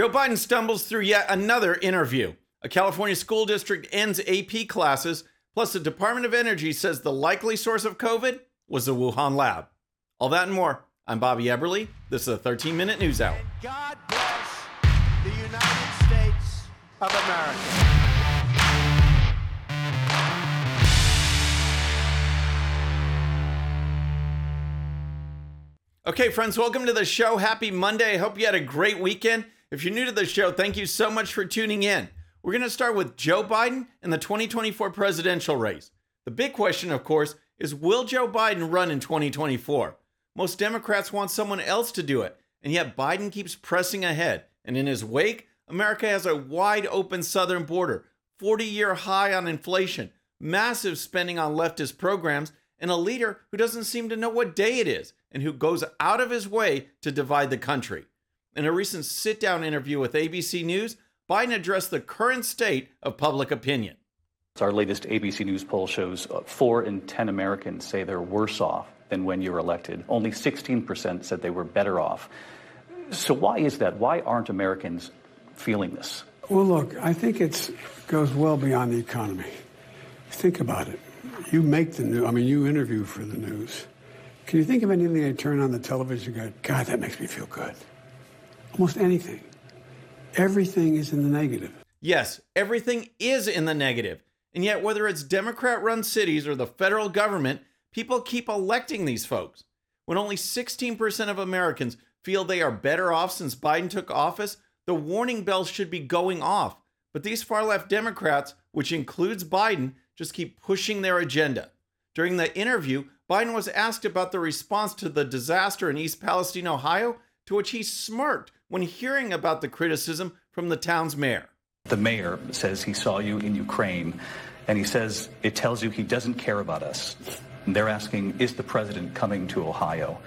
Joe Biden stumbles through yet another interview. A California school district ends AP classes, plus, the Department of Energy says the likely source of COVID was the Wuhan lab. All that and more. I'm Bobby Eberle. This is a 13 minute news hour. God bless the United States of America. Okay, friends, welcome to the show. Happy Monday. I hope you had a great weekend. If you're new to the show, thank you so much for tuning in. We're going to start with Joe Biden and the 2024 presidential race. The big question, of course, is will Joe Biden run in 2024? Most Democrats want someone else to do it, and yet Biden keeps pressing ahead. And in his wake, America has a wide open southern border, 40 year high on inflation, massive spending on leftist programs, and a leader who doesn't seem to know what day it is and who goes out of his way to divide the country. In a recent sit down interview with ABC News, Biden addressed the current state of public opinion. Our latest ABC News poll shows uh, four in 10 Americans say they're worse off than when you were elected. Only 16% said they were better off. So, why is that? Why aren't Americans feeling this? Well, look, I think it goes well beyond the economy. Think about it. You make the news, I mean, you interview for the news. Can you think of anything they turn on the television and go, God, that makes me feel good? Almost anything. Everything is in the negative. Yes, everything is in the negative. And yet, whether it's Democrat run cities or the federal government, people keep electing these folks. When only 16% of Americans feel they are better off since Biden took office, the warning bells should be going off. But these far left Democrats, which includes Biden, just keep pushing their agenda. During the interview, Biden was asked about the response to the disaster in East Palestine, Ohio, to which he smirked when hearing about the criticism from the town's mayor. The mayor says he saw you in Ukraine, and he says it tells you he doesn't care about us. And they're asking, is the president coming to Ohio?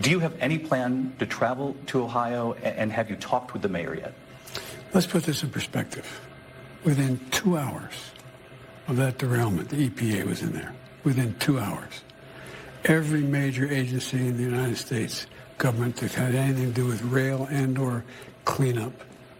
Do you have any plan to travel to Ohio, and have you talked with the mayor yet? Let's put this in perspective. Within two hours of that derailment, the EPA was in there. Within two hours. Every major agency in the United States government that had anything to do with rail and or cleanup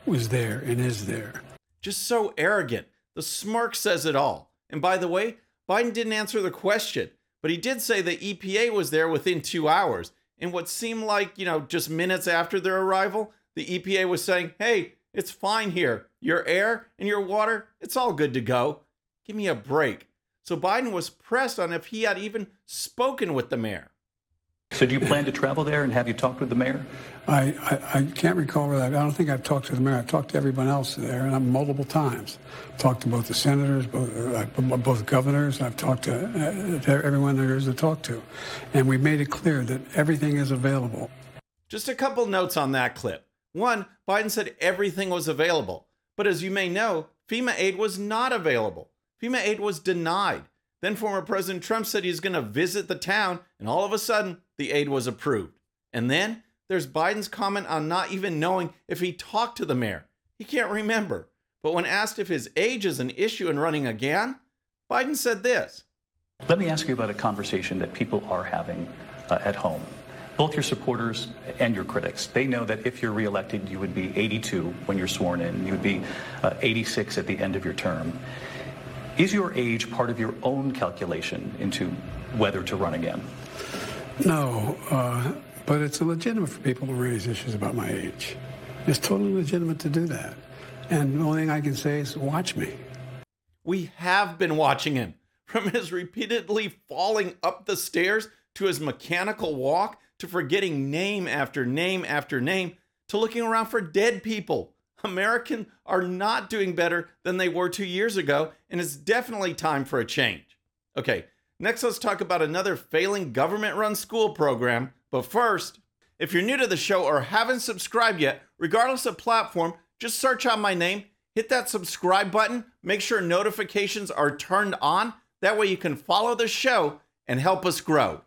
was there and is there. Just so arrogant. The smirk says it all. And by the way, Biden didn't answer the question, but he did say the EPA was there within two hours. And what seemed like, you know, just minutes after their arrival, the EPA was saying, hey, it's fine here. Your air and your water, it's all good to go. Give me a break. So Biden was pressed on if he had even spoken with the mayor. So do you plan to travel there and have you talked with the mayor? I, I, I can't recall that. I don't think I've talked to the mayor. I've talked to everyone else there, and I'm multiple times. I've talked to both the senators, both, uh, both governors. I've talked to, uh, to everyone there is to talk to, and we've made it clear that everything is available. Just a couple notes on that clip. One, Biden said everything was available, but as you may know, FEMA aid was not available. FEMA aid was denied. Then former President Trump said he's going to visit the town, and all of a sudden, the aid was approved. And then there's Biden's comment on not even knowing if he talked to the mayor. He can't remember. But when asked if his age is an issue in running again, Biden said this Let me ask you about a conversation that people are having uh, at home. Both your supporters and your critics. They know that if you're reelected, you would be 82 when you're sworn in, you would be uh, 86 at the end of your term. Is your age part of your own calculation into whether to run again? No, uh, but it's legitimate for people to raise issues about my age. It's totally legitimate to do that. And the only thing I can say is watch me. We have been watching him from his repeatedly falling up the stairs to his mechanical walk to forgetting name after name after name to looking around for dead people. Americans are not doing better than they were two years ago, and it's definitely time for a change. Okay, Next, let's talk about another failing government run school program. But first, if you're new to the show or haven't subscribed yet, regardless of platform, just search out my name, hit that subscribe button, make sure notifications are turned on. That way you can follow the show and help us grow.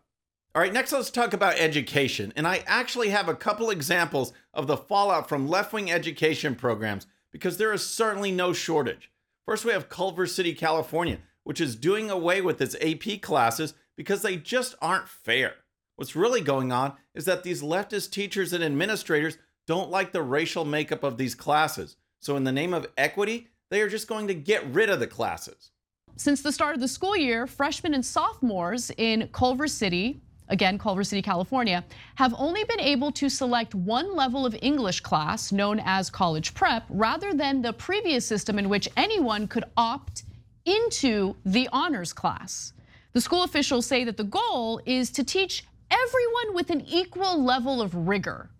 All right, next let's talk about education. And I actually have a couple examples of the fallout from left wing education programs because there is certainly no shortage. First, we have Culver City, California which is doing away with its AP classes because they just aren't fair. What's really going on is that these leftist teachers and administrators don't like the racial makeup of these classes. So, in the name of equity, they are just going to get rid of the classes. Since the start of the school year, freshmen and sophomores in Culver City, again, Culver City, California, have only been able to select one level of English class known as college prep rather than the previous system in which anyone could opt into the honors class. The school officials say that the goal is to teach everyone with an equal level of rigor.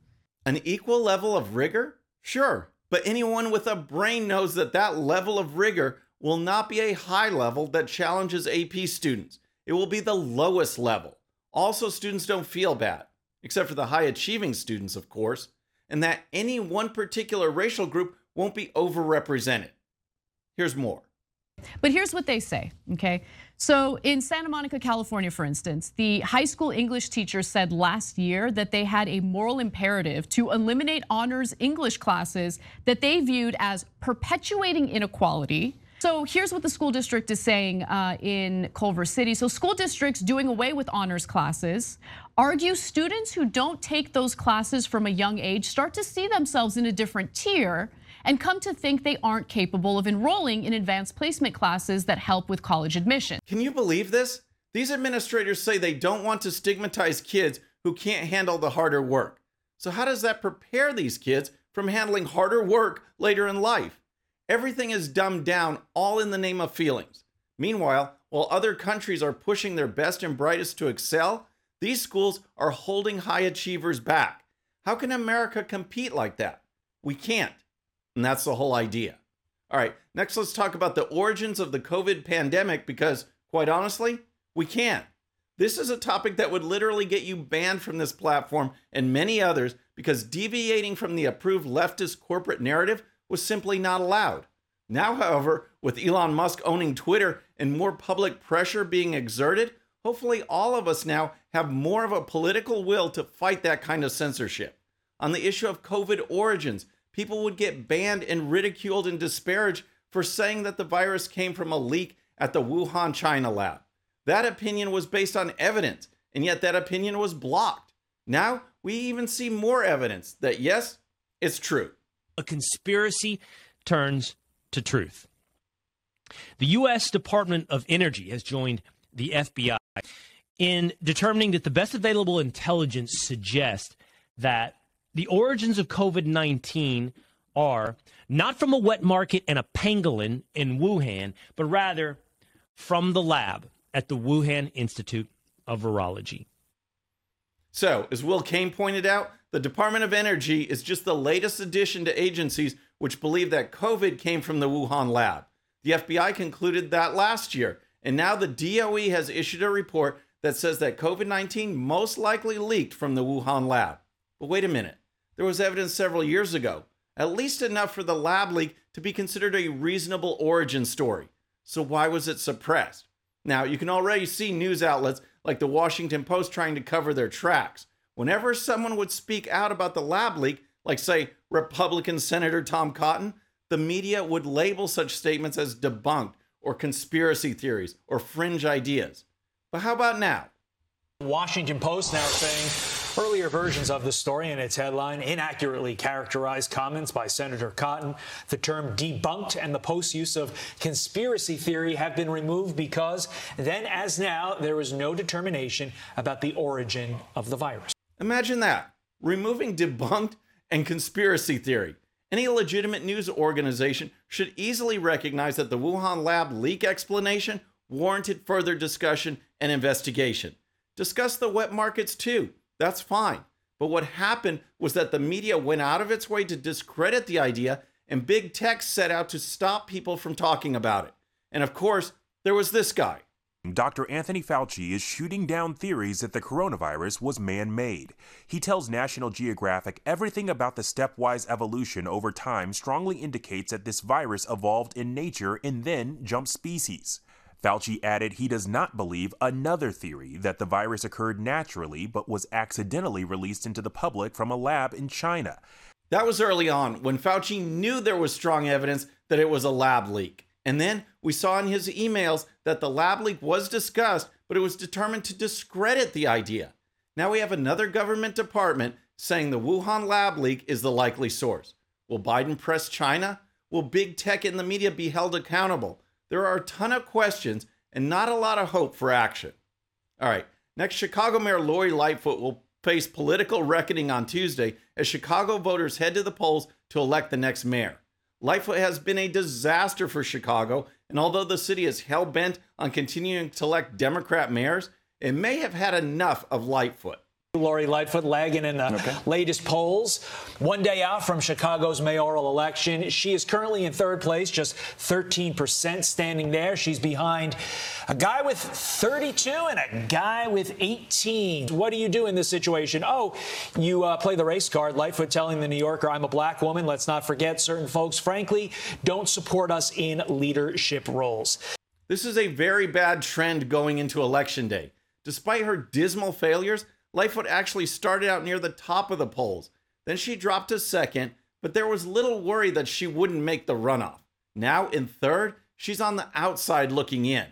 An equal level of rigor? Sure, but anyone with a brain knows that that level of rigor will not be a high level that challenges AP students. It will be the lowest level. Also, students don't feel bad, except for the high achieving students, of course, and that any one particular racial group won't be overrepresented. Here's more. But here's what they say, okay? So in Santa Monica, California, for instance, the high school English teacher said last year that they had a moral imperative to eliminate honors English classes that they viewed as perpetuating inequality. So here's what the school district is saying uh, in Culver City. So school districts doing away with honors classes argue students who don't take those classes from a young age start to see themselves in a different tier and come to think they aren't capable of enrolling in advanced placement classes that help with college admission. Can you believe this? These administrators say they don't want to stigmatize kids who can't handle the harder work. So, how does that prepare these kids from handling harder work later in life? Everything is dumbed down, all in the name of feelings. Meanwhile, while other countries are pushing their best and brightest to excel, these schools are holding high achievers back. How can America compete like that? We can't. And that's the whole idea. All right, next let's talk about the origins of the COVID pandemic because, quite honestly, we can't. This is a topic that would literally get you banned from this platform and many others because deviating from the approved leftist corporate narrative was simply not allowed. Now, however, with Elon Musk owning Twitter and more public pressure being exerted, hopefully all of us now have more of a political will to fight that kind of censorship. On the issue of COVID origins, people would get banned and ridiculed and disparaged for saying that the virus came from a leak at the Wuhan, China lab. That opinion was based on evidence, and yet that opinion was blocked. Now we even see more evidence that yes, it's true. A conspiracy turns to truth. The U.S. Department of Energy has joined the FBI in determining that the best available intelligence suggests that the origins of COVID 19 are not from a wet market and a pangolin in Wuhan, but rather from the lab at the Wuhan Institute of Virology. So, as Will Cain pointed out, the Department of Energy is just the latest addition to agencies which believe that COVID came from the Wuhan lab. The FBI concluded that last year, and now the DOE has issued a report that says that COVID 19 most likely leaked from the Wuhan lab. But wait a minute. There was evidence several years ago, at least enough for the lab leak to be considered a reasonable origin story. So why was it suppressed? Now, you can already see news outlets like the Washington Post trying to cover their tracks. Whenever someone would speak out about the lab leak, like, say, Republican Senator Tom Cotton, the media would label such statements as debunked or conspiracy theories or fringe ideas. But how about now? Washington Post now saying Earlier versions of the story and its headline inaccurately characterized comments by Senator Cotton. The term debunked and the Post's use of conspiracy theory have been removed because then, as now, there is no determination about the origin of the virus. Imagine that removing debunked and conspiracy theory. Any legitimate news organization should easily recognize that the Wuhan lab leak explanation warranted further discussion and investigation. Discuss the wet markets too. That's fine. But what happened was that the media went out of its way to discredit the idea, and big tech set out to stop people from talking about it. And of course, there was this guy. Dr. Anthony Fauci is shooting down theories that the coronavirus was man made. He tells National Geographic everything about the stepwise evolution over time strongly indicates that this virus evolved in nature and then jumped species. Fauci added he does not believe another theory that the virus occurred naturally but was accidentally released into the public from a lab in China. That was early on when Fauci knew there was strong evidence that it was a lab leak. And then we saw in his emails that the lab leak was discussed, but it was determined to discredit the idea. Now we have another government department saying the Wuhan lab leak is the likely source. Will Biden press China? Will big tech and the media be held accountable? There are a ton of questions and not a lot of hope for action. All right, next, Chicago Mayor Lori Lightfoot will face political reckoning on Tuesday as Chicago voters head to the polls to elect the next mayor. Lightfoot has been a disaster for Chicago, and although the city is hell bent on continuing to elect Democrat mayors, it may have had enough of Lightfoot. Lori Lightfoot lagging in the okay. latest polls. One day out from Chicago's mayoral election, she is currently in third place, just 13% standing there. She's behind a guy with 32 and a guy with 18. What do you do in this situation? Oh, you uh, play the race card. Lightfoot telling the New Yorker, I'm a black woman. Let's not forget certain folks, frankly, don't support us in leadership roles. This is a very bad trend going into election day. Despite her dismal failures, Lightfoot actually started out near the top of the polls. Then she dropped to second, but there was little worry that she wouldn't make the runoff. Now in third, she's on the outside looking in.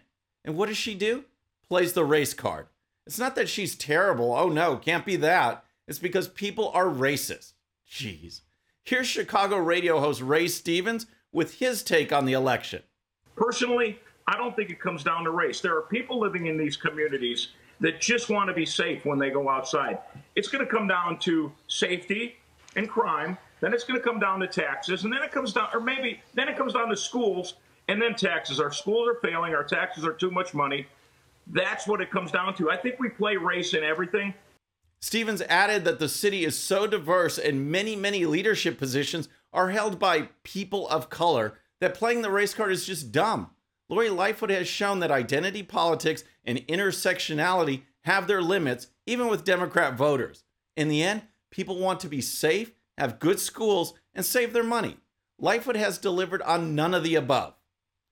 And what does she do? Plays the race card. It's not that she's terrible. Oh no, can't be that. It's because people are racist. Jeez. Here's Chicago radio host Ray Stevens with his take on the election. Personally, I don't think it comes down to race. There are people living in these communities that just want to be safe when they go outside. It's going to come down to safety and crime. Then it's going to come down to taxes, and then it comes down, or maybe then it comes down to schools, and then taxes. Our schools are failing. Our taxes are too much money. That's what it comes down to. I think we play race in everything. Stevens added that the city is so diverse and many, many leadership positions are held by people of color that playing the race card is just dumb. Lori Lightfoot has shown that identity politics and intersectionality have their limits, even with Democrat voters. In the end, people want to be safe, have good schools, and save their money. Lightfoot has delivered on none of the above.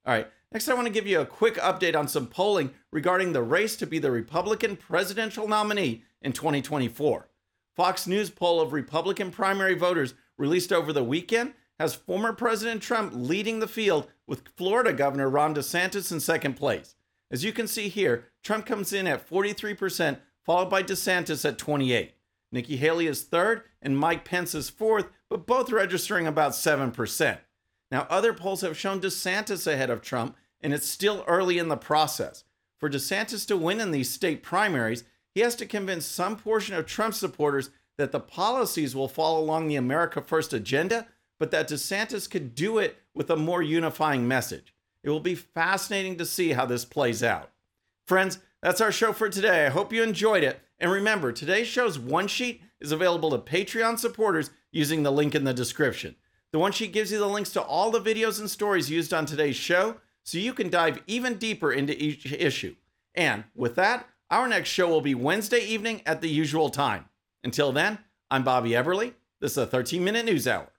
All right, next, I want to give you a quick update on some polling regarding the race to be the Republican presidential nominee in 2024. Fox News poll of Republican primary voters released over the weekend has former President Trump leading the field with Florida Governor Ron DeSantis in second place. As you can see here, Trump comes in at 43%, followed by DeSantis at 28. Nikki Haley is third and Mike Pence is fourth, but both registering about 7%. Now, other polls have shown DeSantis ahead of Trump, and it's still early in the process. For DeSantis to win in these state primaries, he has to convince some portion of Trump supporters that the policies will fall along the America First agenda but that DeSantis could do it with a more unifying message. It will be fascinating to see how this plays out. Friends, that's our show for today. I hope you enjoyed it. And remember, today's show's one sheet is available to Patreon supporters using the link in the description. The one sheet gives you the links to all the videos and stories used on today's show so you can dive even deeper into each issue. And with that, our next show will be Wednesday evening at the usual time. Until then, I'm Bobby Eberle. This is a 13 minute news hour.